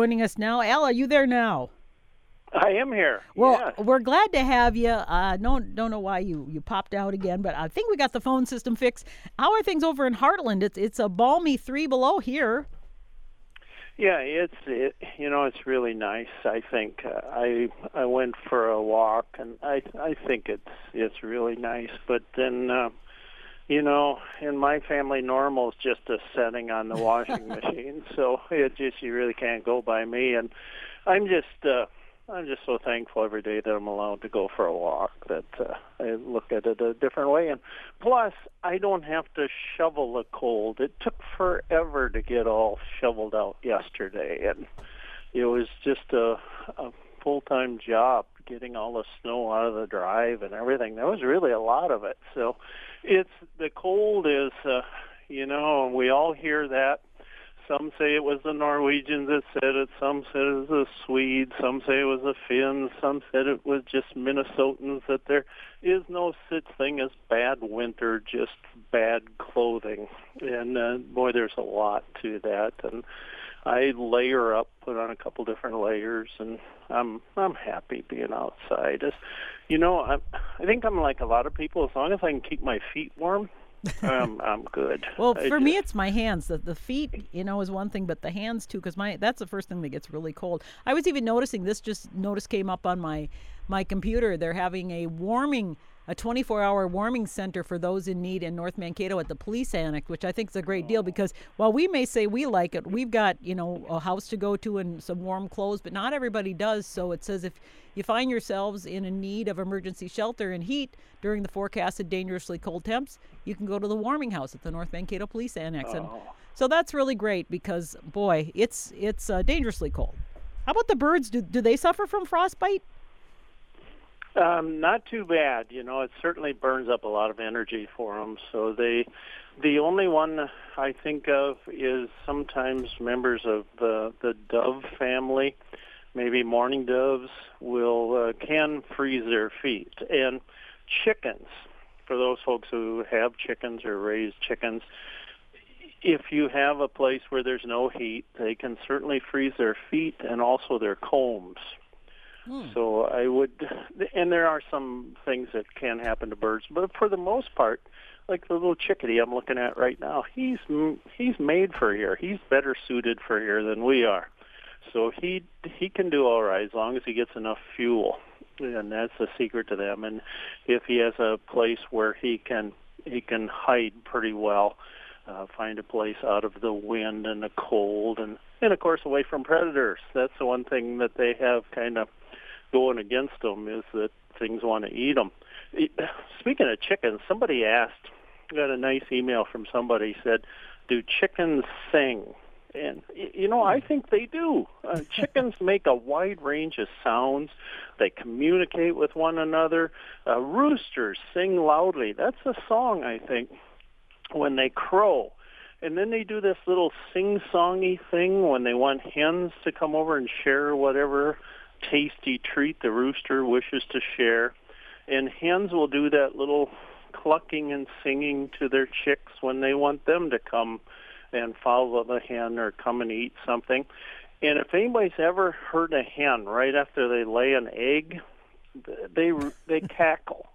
joining us now. Al, are you there now? I am here. Well, yes. we're glad to have you. I Uh, no, don't know why you, you popped out again, but I think we got the phone system fixed. How are things over in Hartland? It's it's a balmy three below here. Yeah, it's it, you know it's really nice. I think uh, I I went for a walk and I I think it's it's really nice. But then uh, you know in my family normal is just a setting on the washing machine, so it just you really can't go by me. And I'm just uh, I'm just so thankful every day that I'm allowed to go for a walk. That uh, I look at it a different way, and plus I don't have to shovel the cold. It took forever to get all shoveled out yesterday, and it was just a, a full-time job getting all the snow out of the drive and everything. There was really a lot of it. So it's the cold is, uh, you know, we all hear that some say it was the Norwegians that said it. Some said it was the Swedes. Some say it was the Finns. Some said it was just Minnesotans. That there is no such thing as bad winter, just bad clothing. And uh, boy, there's a lot to that. And I layer up, put on a couple different layers, and I'm I'm happy being outside. As, you know, I I think I'm like a lot of people. As long as I can keep my feet warm, um, I'm good. Well, I for me, it's my hands. The, the feet, you know, is one thing, but the hands too, because my that's the first thing that gets really cold. I was even noticing this. Just notice came up on my my computer. They're having a warming. A 24-hour warming center for those in need in North Mankato at the police annex, which I think is a great deal because while we may say we like it, we've got you know a house to go to and some warm clothes, but not everybody does. So it says if you find yourselves in a need of emergency shelter and heat during the forecasted dangerously cold temps, you can go to the warming house at the North Mankato Police Annex. And so that's really great because boy, it's it's uh, dangerously cold. How about the birds? Do do they suffer from frostbite? Um, not too bad. You know, it certainly burns up a lot of energy for them. So they, the only one I think of is sometimes members of the the dove family, maybe mourning doves, will uh, can freeze their feet. And chickens, for those folks who have chickens or raise chickens, if you have a place where there's no heat, they can certainly freeze their feet and also their combs. So I would, and there are some things that can happen to birds, but for the most part, like the little chickadee I'm looking at right now, he's he's made for here. He's better suited for here than we are. So he he can do all right as long as he gets enough fuel, and that's the secret to them. And if he has a place where he can he can hide pretty well, uh, find a place out of the wind and the cold, and and of course away from predators. That's the one thing that they have kind of going against them is that things want to eat them. Speaking of chickens, somebody asked, got a nice email from somebody said, "Do chickens sing?" And you know, I think they do. Uh, chickens make a wide range of sounds. They communicate with one another. Uh, roosters sing loudly. That's a song, I think, when they crow. And then they do this little sing-songy thing when they want hens to come over and share whatever tasty treat the rooster wishes to share. And hens will do that little clucking and singing to their chicks when they want them to come and follow the hen or come and eat something. And if anybody's ever heard a hen right after they lay an egg, they they cackle.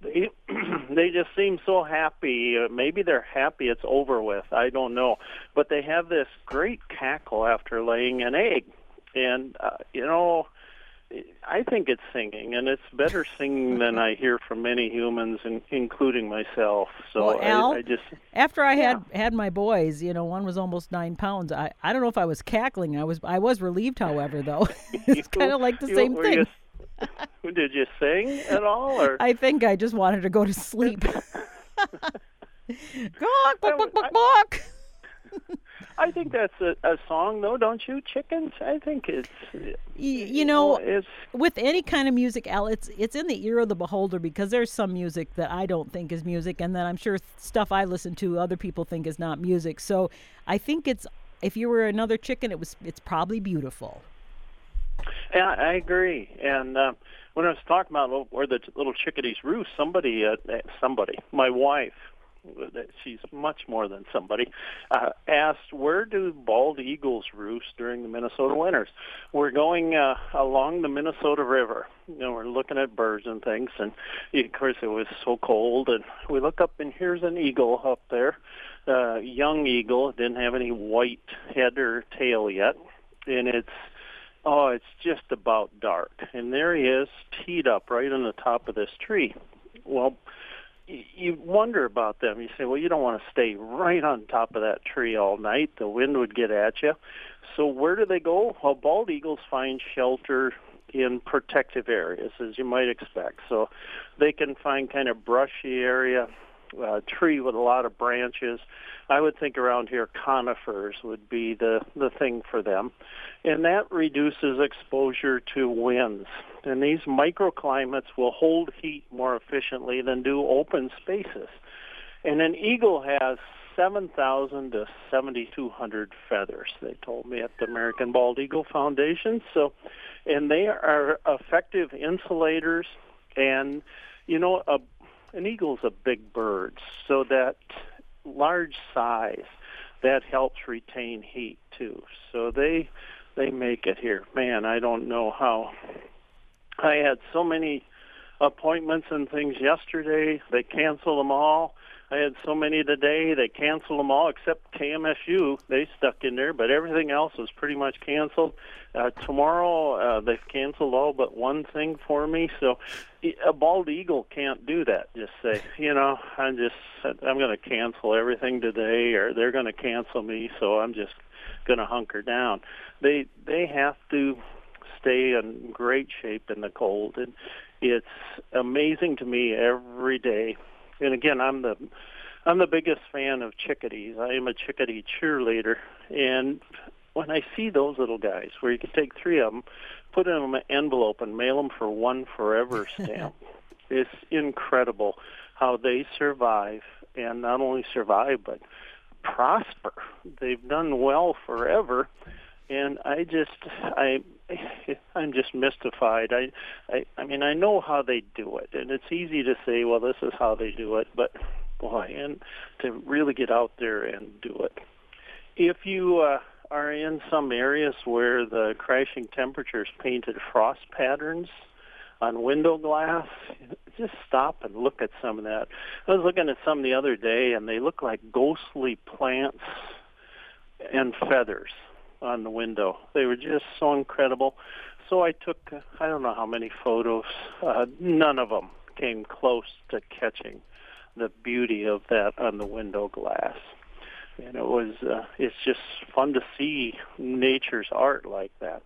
They they just seem so happy. Maybe they're happy it's over with. I don't know, but they have this great cackle after laying an egg, and uh, you know, I think it's singing, and it's better singing than I hear from many humans, in, including myself. So Well, Al, I, I just After I had had my boys, you know, one was almost nine pounds. I, I don't know if I was cackling. I was I was relieved, however, though. it's kind of like the you- same thing. You, did you sing at all, or I think I just wanted to go to sleep. Gawk, I buck, would- buck, buck, buck. I think that's a, a song, though, don't you? Chickens. I think it's. Y- you know, it's with any kind of music, Al, it's it's in the ear of the beholder because there's some music that I don't think is music, and then I'm sure stuff I listen to other people think is not music. So I think it's if you were another chicken, it was it's probably beautiful. Yeah, I agree. And uh, when I was talking about where the little chickadees roost, somebody, uh, somebody, my wife, she's much more than somebody, uh, asked, where do bald eagles roost during the Minnesota winters? We're going uh, along the Minnesota River. You know, we're looking at birds and things, and of course it was so cold, and we look up, and here's an eagle up there, uh, young eagle, didn't have any white head or tail yet, and it's oh, it's just about dark, and there he is, teed up right on the top of this tree. Well, you wonder about them. You say, well, you don't want to stay right on top of that tree all night. The wind would get at you. So where do they go? Well, bald eagles find shelter in protective areas, as you might expect. So they can find kind of brushy area, uh, tree with a lot of branches. I would think around here conifers would be the the thing for them, and that reduces exposure to winds. And these microclimates will hold heat more efficiently than do open spaces. And an eagle has 7,000 to 7,200 feathers. They told me at the American Bald Eagle Foundation. So, and they are effective insulators. And you know, a an eagle's a big bird, so that large size that helps retain heat too. So they they make it here. Man, I don't know how. I had so many appointments and things yesterday. They canceled them all. I had so many today. They canceled them all except KMSU. They stuck in there, but everything else was pretty much canceled. Uh, tomorrow uh, they've canceled all but one thing for me. So a bald eagle can't do that. Just say, you know, I'm just I'm going to cancel everything today, or they're going to cancel me. So I'm just going to hunker down. They they have to stay in great shape in the cold, and it's amazing to me every day and again, I'm the I'm the biggest fan of chickadees. I am a chickadee cheerleader, and when I see those little guys, where you can take three of them, put them in an envelope, and mail them for one forever stamp, it's incredible how they survive, and not only survive but prosper. They've done well forever, and I just I I'm just mystified. I, I I mean I know how they do it, and it's easy to say, well, this is how they do it, but boy, and to really get out there and do it. If you uh, are in some areas where the crashing temperatures painted frost patterns on window glass, just stop and look at some of that. I was looking at some the other day, and they look like ghostly plants and feathers on the window. They were just so incredible. So I took uh, I don't know how many photos. Uh, none of them came close to catching the beauty of that on the window glass. And it was uh, it's just fun to see nature's art like that.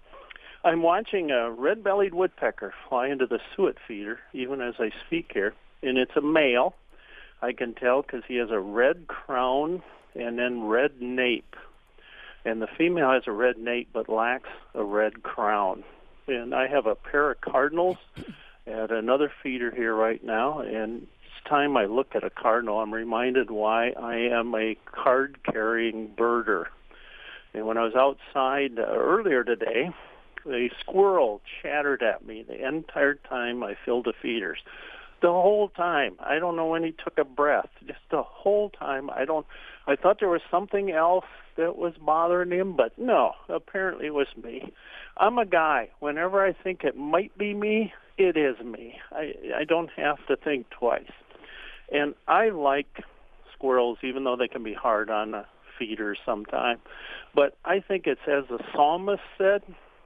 I'm watching a red-bellied woodpecker fly into the suet feeder even as I speak here, and it's a male. I can tell because he has a red crown and then red nape and the female has a red nape but lacks a red crown. And I have a pair of cardinals at another feeder here right now, and each time I look at a cardinal, I'm reminded why I am a card-carrying birder. And when I was outside uh, earlier today, a squirrel chattered at me the entire time I filled the feeders. The whole time. I don't know when he took a breath. Just the whole time. I don't I thought there was something else that was bothering him, but no, apparently it was me. I'm a guy. Whenever I think it might be me, it is me. I I don't have to think twice. And I like squirrels, even though they can be hard on a feeder sometimes. But I think it's as the psalmist said,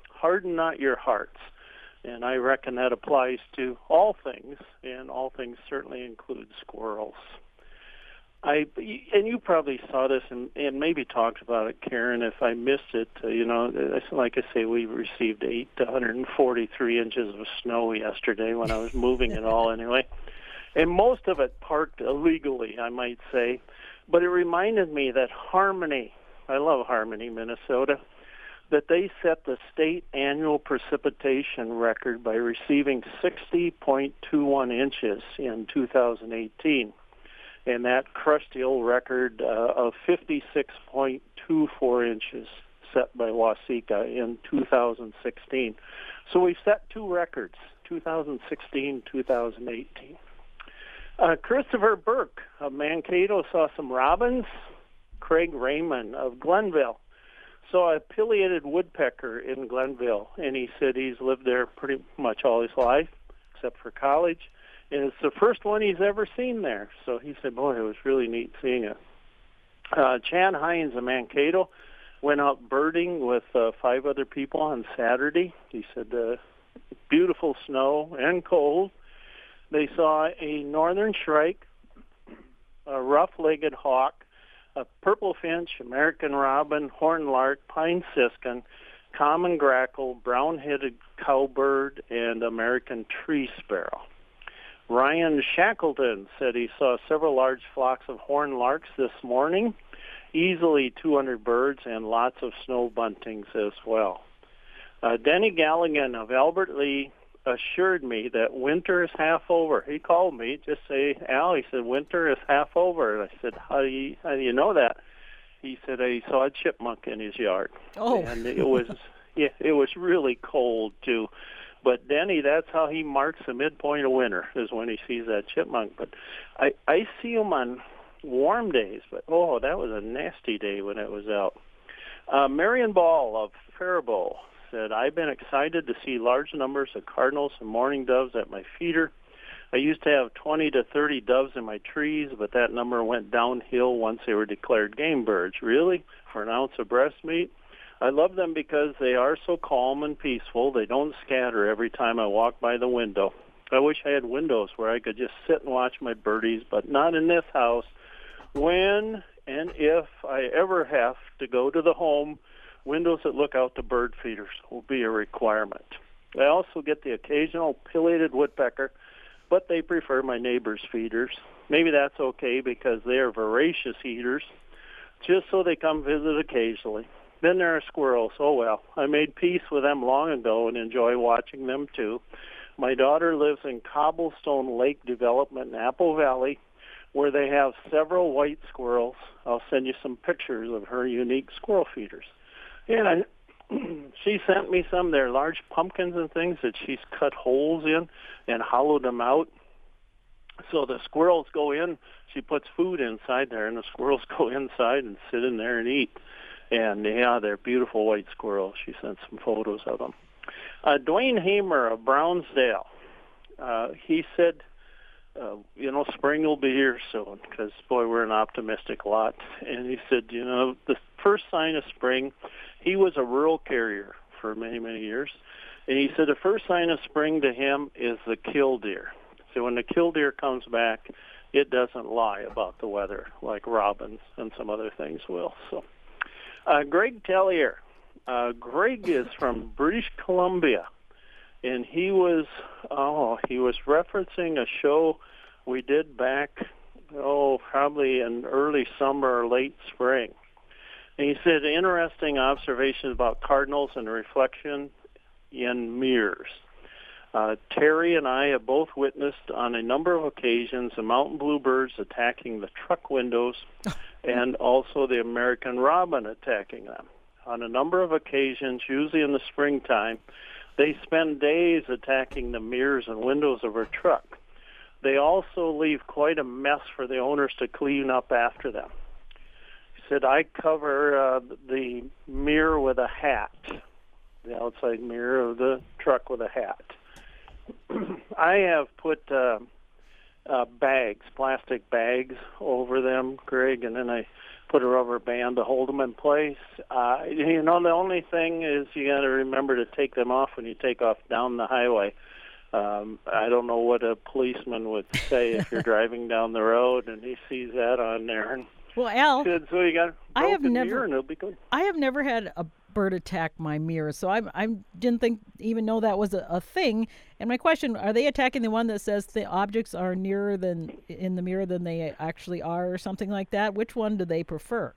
harden not your hearts. And I reckon that applies to all things, and all things certainly include squirrels. I and you probably saw this and, and maybe talked about it, Karen. If I missed it, uh, you know, like I say, we received eight to 143 inches of snow yesterday when I was moving it all anyway, and most of it parked illegally, I might say. But it reminded me that Harmony, I love Harmony, Minnesota, that they set the state annual precipitation record by receiving 60.21 inches in 2018 and that crushed the old record uh, of 56.24 inches set by Waseca in 2016. So we've set two records, 2016, 2018. Uh, Christopher Burke of Mankato saw some robins. Craig Raymond of Glenville saw a pileated woodpecker in Glenville, and he said he's lived there pretty much all his life, except for college. And it's the first one he's ever seen there. So he said, boy, it was really neat seeing it. Uh, Chad Hines of Mankato went out birding with uh, five other people on Saturday. He said, uh, beautiful snow and cold. They saw a northern shrike, a rough-legged hawk, a purple finch, American robin, horned lark, pine siskin, common grackle, brown-headed cowbird, and American tree sparrow. Ryan Shackleton said he saw several large flocks of horned larks this morning, easily 200 birds, and lots of snow buntings as well. Uh, Denny Galligan of Albert Lea assured me that winter is half over. He called me, just say, Al, he said, winter is half over. And I said, how do you, how do you know that? He said he saw a chipmunk in his yard. Oh. And it was, yeah, it was really cold too. But Denny, that's how he marks the midpoint of winter is when he sees that chipmunk. But I I see him on warm days, but oh, that was a nasty day when it was out. Uh, Marion Ball of Faribault said, I've been excited to see large numbers of cardinals and mourning doves at my feeder. I used to have 20 to 30 doves in my trees, but that number went downhill once they were declared game birds. Really? For an ounce of breast meat? I love them because they are so calm and peaceful. They don't scatter every time I walk by the window. I wish I had windows where I could just sit and watch my birdies, but not in this house. When and if I ever have to go to the home, windows that look out to bird feeders will be a requirement. I also get the occasional pileated woodpecker, but they prefer my neighbor's feeders. Maybe that's okay because they are voracious eaters, just so they come visit occasionally. Then there are squirrels. Oh well, I made peace with them long ago and enjoy watching them too. My daughter lives in Cobblestone Lake Development in Apple Valley, where they have several white squirrels. I'll send you some pictures of her unique squirrel feeders. And I, she sent me some. They're large pumpkins and things that she's cut holes in and hollowed them out. So the squirrels go in. She puts food inside there, and the squirrels go inside and sit in there and eat. And yeah, they're beautiful white squirrels. She sent some photos of them. Uh, Dwayne Hamer of Brownsdale, uh, he said, uh, you know, spring will be here soon because, boy, we're an optimistic lot. And he said, you know, the first sign of spring, he was a rural carrier for many, many years. And he said the first sign of spring to him is the killdeer. So when the killdeer comes back, it doesn't lie about the weather like robins and some other things will. So uh, Greg Tellier. Uh, Greg is from British Columbia, and he was oh he was referencing a show we did back oh probably in early summer or late spring. And he said interesting observations about cardinals and reflection in mirrors. Uh, Terry and I have both witnessed on a number of occasions the mountain bluebirds attacking the truck windows and also the American robin attacking them. On a number of occasions, usually in the springtime, they spend days attacking the mirrors and windows of her truck. They also leave quite a mess for the owners to clean up after them. He said, I cover uh, the mirror with a hat, the outside mirror of the truck with a hat. I have put uh, uh, bags, plastic bags over them, Greg, and then I put a rubber band to hold them in place. Uh, you know, the only thing is you got to remember to take them off when you take off down the highway. Um, I don't know what a policeman would say if you're driving down the road and he sees that on there. And well, Al, said, so you got I have never, and it'll be good. I have never had a bird attack my mirror, so I I didn't think even know that was a, a thing. And my question: Are they attacking the one that says the objects are nearer than in the mirror than they actually are, or something like that? Which one do they prefer?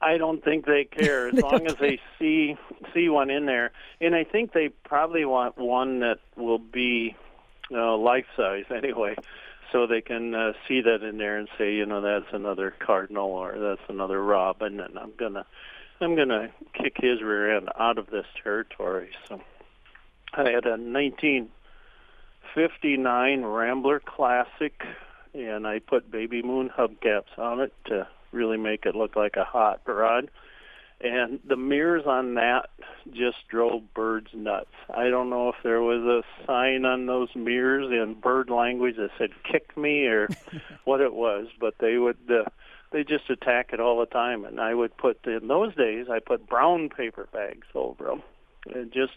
I don't think they care as They long as they see see one in there, and I think they probably want one that will be uh, life size anyway, so they can uh, see that in there and say, you know, that's another cardinal or that's another robin, and I'm gonna I'm gonna kick his rear end out of this territory. So I had a 1959 Rambler Classic and I put baby moon hubcaps on it to really make it look like a hot rod. And the mirrors on that just drove birds nuts. I don't know if there was a sign on those mirrors in bird language that said "kick me" or what it was, but they would uh, they just attack it all the time. And I would put in those days I put brown paper bags over them. And just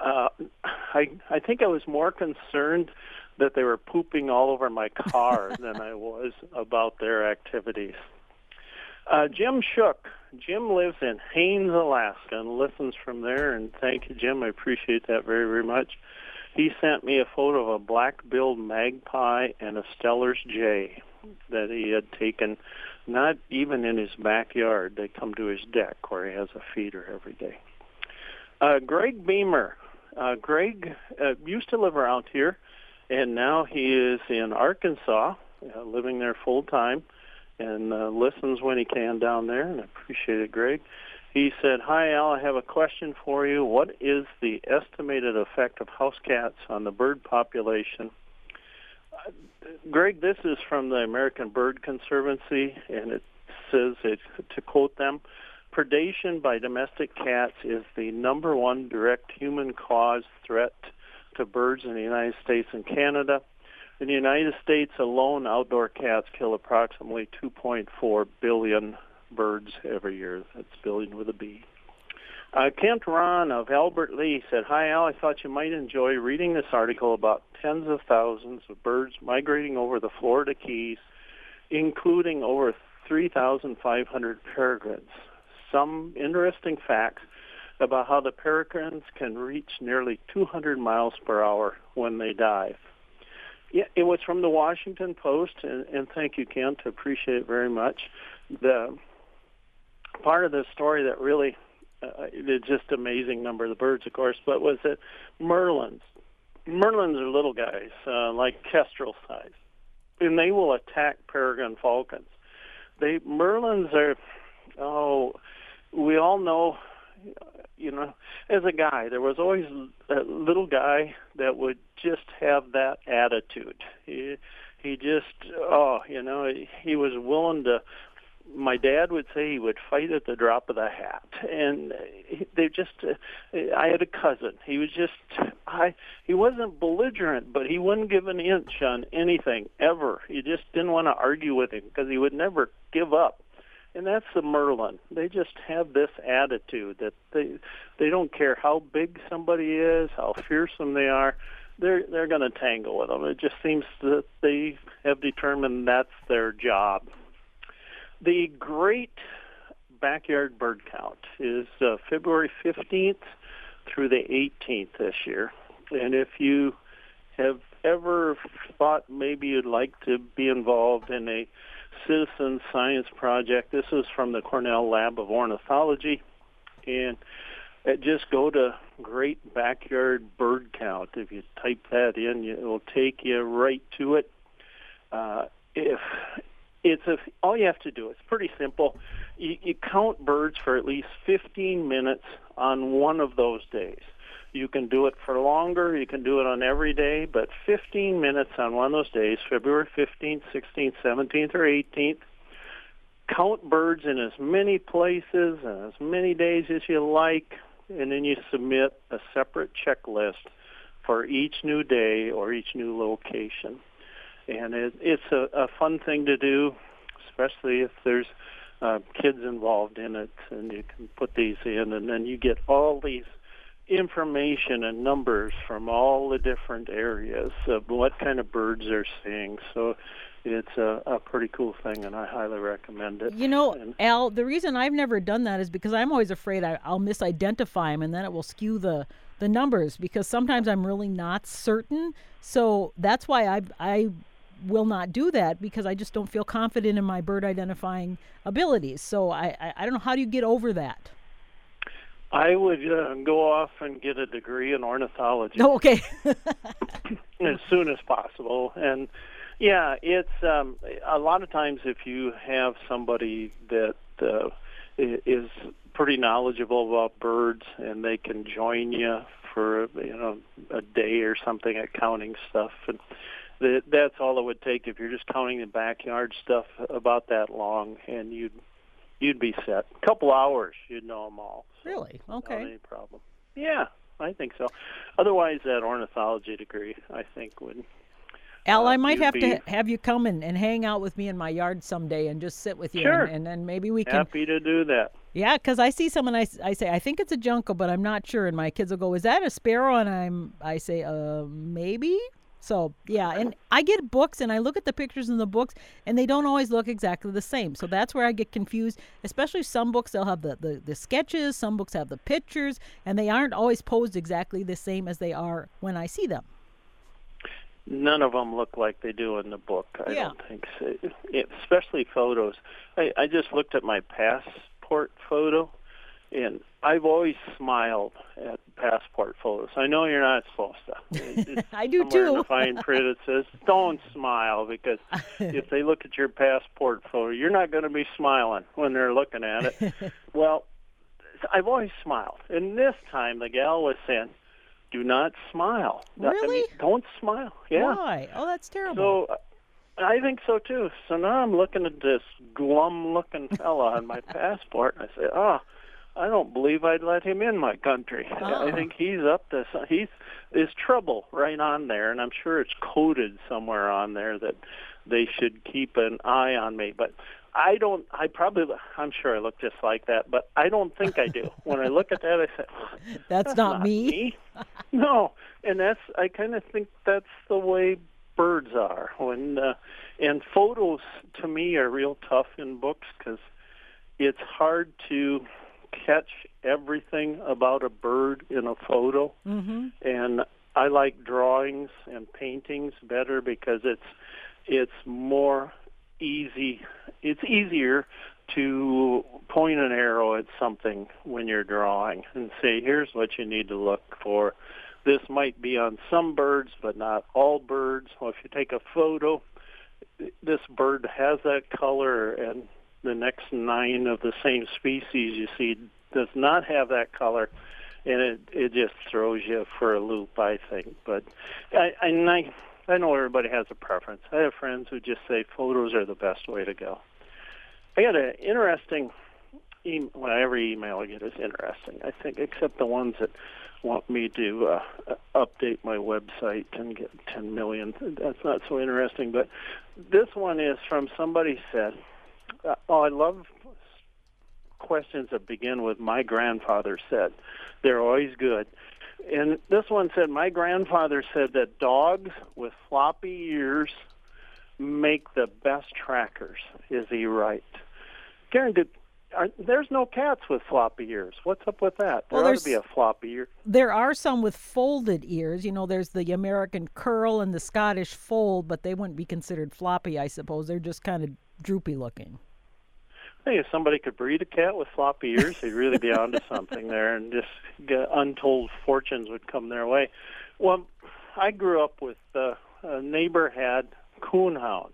uh, I I think I was more concerned that they were pooping all over my car than I was about their activities. Uh, Jim Shook. Jim lives in Haines, Alaska, and listens from there. And thank you, Jim. I appreciate that very, very much. He sent me a photo of a black-billed magpie and a Steller's jay that he had taken, not even in his backyard. They come to his deck where he has a feeder every day. Uh, Greg Beamer. Uh, Greg uh, used to live around here, and now he is in Arkansas, uh, living there full time and uh, listens when he can down there, and I appreciate it, Greg. He said, Hi, Al, I have a question for you. What is the estimated effect of house cats on the bird population? Greg, this is from the American Bird Conservancy, and it says, it, to quote them, predation by domestic cats is the number one direct human caused threat to birds in the United States and Canada. In the United States alone, outdoor cats kill approximately 2.4 billion birds every year. That's billion with a B. Uh, Kent Ron of Albert Lea said, Hi, Al. I thought you might enjoy reading this article about tens of thousands of birds migrating over the Florida Keys, including over 3,500 peregrines. Some interesting facts about how the peregrines can reach nearly 200 miles per hour when they dive. Yeah, it was from the Washington Post, and, and thank you, Kent. Appreciate it very much. The part of the story that really uh, it's just amazing number of the birds, of course, but was that merlins. Merlins are little guys, uh, like kestrel size, and they will attack peregrine falcons. They merlins are, oh, we all know you know, as a guy, there was always a little guy that would just have that attitude. He he just oh, you know, he was willing to my dad would say he would fight at the drop of the hat. And they just uh, i had a cousin. He was just i he wasn't belligerent but he wouldn't give an inch on anything ever. He just didn't want to argue with him because he would never give up. And that's the merlin. They just have this attitude that they they don't care how big somebody is how fearsome they are. They're they're going to tangle with them it just seems that they have determined that's their job the great backyard bird count is uh, february 15th through the 18th this year and if you have ever thought maybe you'd like to be involved in a citizen science project. This is from the Cornell Lab of Ornithology, and just go to Great Backyard Bird Count. If you type that in, it will take you right to it. Uh, if it's a, all you have to do. It's pretty simple. You, you count birds for at least 15 minutes on one of those days. You can do it for longer. You can do it on every day, but 15 minutes on one of those days, February 15th, 16th, 17th, or 18th. Count birds in as many places and as many days as you like, and then you submit a separate checklist for each new day or each new location. And it, it's a, a fun thing to do, especially if there's uh, kids involved in it, and you can put these in, and then you get all these information and numbers from all the different areas of what kind of birds they're seeing. So it's a, a pretty cool thing, and I highly recommend it. You know, and, Al, the reason I've never done that is because I'm always afraid I, I'll misidentify them, and then it will skew the the numbers. Because sometimes I'm really not certain. So that's why I I will not do that because I just don't feel confident in my bird identifying abilities. So I, I, I don't know how do you get over that. I would uh, go off and get a degree in ornithology. Oh, okay. as soon as possible, and yeah, it's um, a lot of times if you have somebody that uh, is pretty knowledgeable about birds and they can join you for you know a day or something at counting stuff and that that's all it would take if you're just counting the backyard stuff about that long, and you'd you'd be set. A couple hours, you'd know them all. So really? Okay. Any problem. Yeah, I think so. Otherwise, that ornithology degree, I think, would. Al, uh, I might have be to have you come and, and hang out with me in my yard someday and just sit with you, Sure. and, and then maybe we can. happy to do that. Yeah, because I see someone, I, I say, I think it's a junco, but I'm not sure. And my kids will go, "Is that a sparrow?" And I'm, I say, "Uh, maybe." So yeah, and I get books and I look at the pictures in the books, and they don't always look exactly the same. So that's where I get confused. Especially some books, they'll have the the, the sketches. Some books have the pictures, and they aren't always posed exactly the same as they are when I see them. None of them look like they do in the book. I Yeah. don't think so. Especially photos. I, I just looked at my passport photo, and I've always smiled at passport photos. I know you're not supposed to. I do somewhere in too. the fine print it says don't smile because if they look at your passport photo, you're not going to be smiling when they're looking at it. well, I've always smiled, and this time the gal was saying, "Do not smile. I mean, Really? don't smile." Yeah. Why? Oh, that's terrible. So I think so too. So now I'm looking at this glum-looking fella on my passport, and I say, "Oh, I don't believe I'd let him in my country. I Oh. think he's up to some, he's is trouble right on there, and I'm sure it's coded somewhere on there that they should keep an eye on me, but." I don't. I probably. I'm sure I look just like that, but I don't think I do. when I look at that, I say, that's, "That's not, me. no, and that's I kind of think that's the way birds are. When uh, and photos to me are real tough in books because it's hard to catch everything about a bird in a photo. Mm-hmm. And I like drawings and paintings better because it's it's more easy. It's easier to point an arrow at something when you're drawing and say, here's what you need to look for. This might be on some birds, but not all birds. Well, if you take a photo, this bird has that color, and the next nine of the same species you see does not have that color, and it it just throws you for a loop, I think. But I and I I know everybody has a preference. I have friends who just say photos are the best way to go. I got an interesting e- well, every email I get is interesting. I think, except the ones that want me to uh, update my website and get 10 million. That's not so interesting. But this one is from somebody said, uh, "Oh, I love questions that begin with my grandfather said. They're always good." And this one said, "My grandfather said that dogs with floppy ears make the best trackers." Is he right? Karen, did are, there's no cats with floppy ears. What's up with that? There Well, ought to be a floppy ear. There are some with folded ears. You know, there's the American curl and the Scottish fold, but they wouldn't be considered floppy, I suppose. They're just kind of droopy looking. I think if somebody could breed a cat with floppy ears, they'd really be onto something there, and just get untold fortunes would come their way. Well, I grew up with uh, a neighbor had coonhounds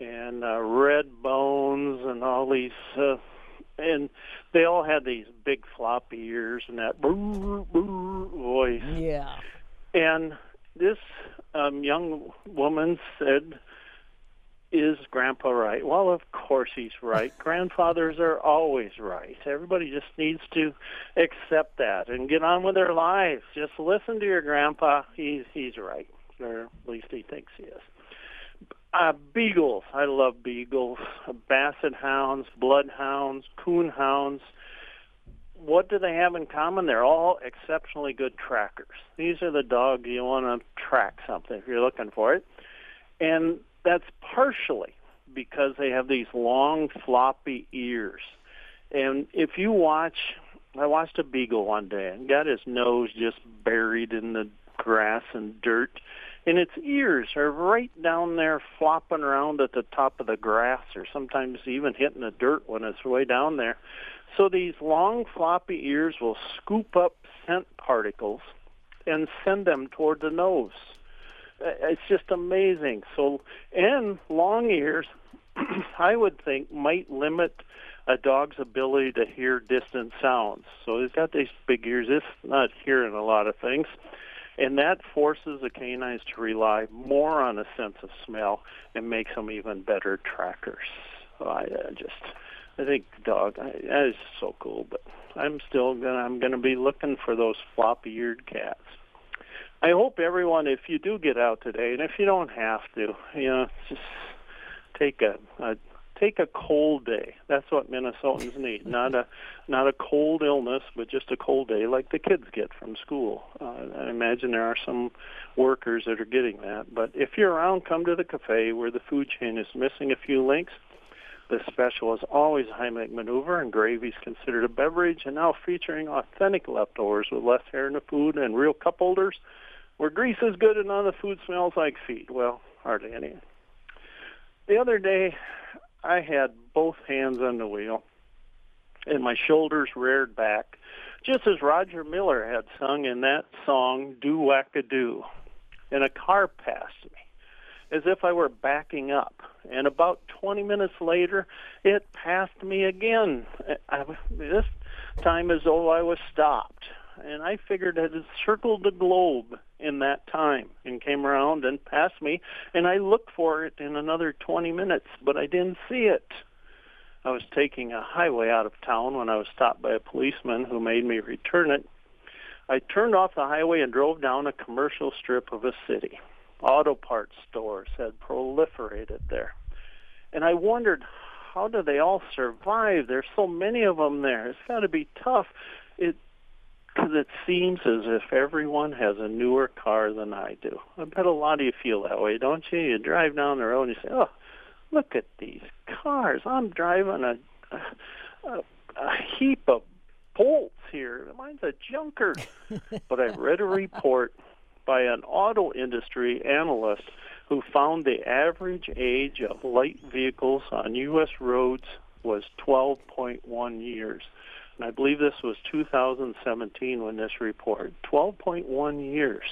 and uh, red bones and all these, uh, and they all had these big floppy ears and that brr, brr voice. Yeah. And this um, young woman said, Is Grandpa right? Well, of course he's right. Grandfathers are always right. Everybody just needs to accept that and get on with their lives. Just listen to your grandpa. He's, he's right, or at least he thinks he is. Uh, beagles. I love beagles. Basset hounds, bloodhounds, coonhounds what do they have in common? They're all exceptionally good trackers. These are the dogs you want to track something if you're looking for it. And that's partially because they have these long, floppy ears. And if you watch, I watched a beagle one day and got his nose just buried in the grass and dirt. And its ears are right down there flopping around at the top of the grass or sometimes even hitting the dirt when it's way down there. So these long floppy ears will scoop up scent particles and send them toward the nose. Uh, It's just amazing. So and long ears, I would think might limit a dog's ability to hear distant sounds. So he's got these big ears. It's not hearing a lot of things. and that forces the canines to rely more on a sense of smell and makes them even better trackers. So I uh, just, I think dog I, that is so cool, but I'm still gonna I'm gonna be looking for those floppy-eared cats. I hope everyone, if you do get out today, and if you don't have to, you know, just take a, a take a cold day. That's what Minnesotans need. Not a not a cold illness, but just a cold day like the kids get from school. Uh, I imagine there are some workers that are getting that. But if you're around, come to the cafe where the food chain is missing a few links. The special is always a Heimlich maneuver, and gravy is considered a beverage, and now featuring authentic leftovers with less hair in the food and real cup holders, where grease is good and none of the food smells like feet. Well, hardly any. The other day, I had both hands on the wheel, and my shoulders reared back, just as Roger Miller had sung in that song, Do Wackadoo. And a car passed me, as if I were backing up. And about 20 minutes later, it passed me again. I, this time as though I was stopped and I figured it had circled the globe in that time and came around and passed me, and I looked for it in another 20 minutes, but I didn't see it. I was taking a highway out of town when I was stopped by a policeman who made me return it. I turned off the highway and drove down a commercial strip of a city. Auto parts stores had proliferated there. And I wondered, how do they all survive? There's so many of them there. It's got to be tough. It because it seems as if everyone has a newer car than I do. I bet a lot of you feel that way, don't you? You drive down the road and you say, "Oh, look at these cars! I'm driving a a, a heap of bolts here. Mine's a junker." but I read a report by an auto industry analyst who found the average age of light vehicles on U.S. roads was 12.1 years. And I believe this was 2017 when this report, 12.1 years.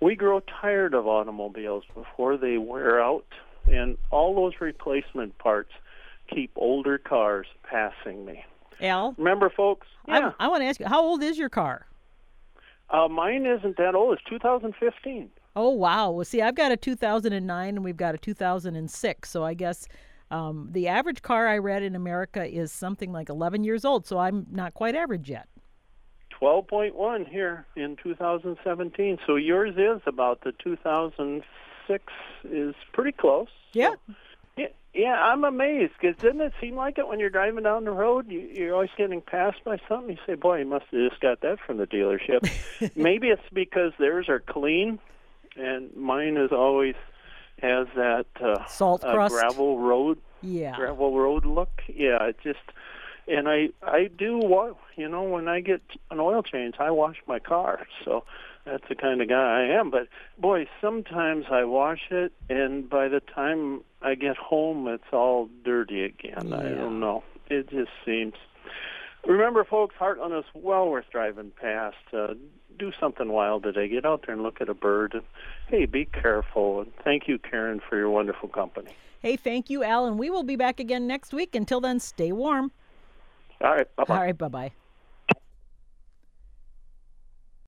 We grow tired of automobiles before they wear out, and all those replacement parts keep older cars passing me. Al? Remember, folks? Yeah. I, I want to ask you, how old is your car? Uh, mine isn't that old. It's 2015. Oh, wow. Well, see, I've got a 2009 and we've got a 2006. So I guess um, the average car I read in America is something like 11 years old, so I'm not quite average yet. 12.1 here in 2017. So yours is about the 2006 is pretty close. Yeah. So, yeah, yeah, I'm amazed because doesn't it seem like it when you're driving down the road? You, you're always getting passed by something. You say, "Boy, you must have just got that from the dealership." Maybe it's because theirs are clean, and mine is always has that uh, salt uh, gravel road, yeah, gravel road look. Yeah, it just and I I do what you know when I get an oil change, I wash my car. So that's the kind of guy I am. But boy, sometimes I wash it, and by the time I get home, it's all dirty again. Yeah. I don't know. It just seems. Remember, folks, Hartland is well worth driving past. Uh, do something wild today. Get out there and look at a bird. And hey, be careful. And thank you, Karen, for your wonderful company. Hey, thank you, Alan. We will be back again next week. Until then, stay warm. All right. Bye bye. All right. Bye bye.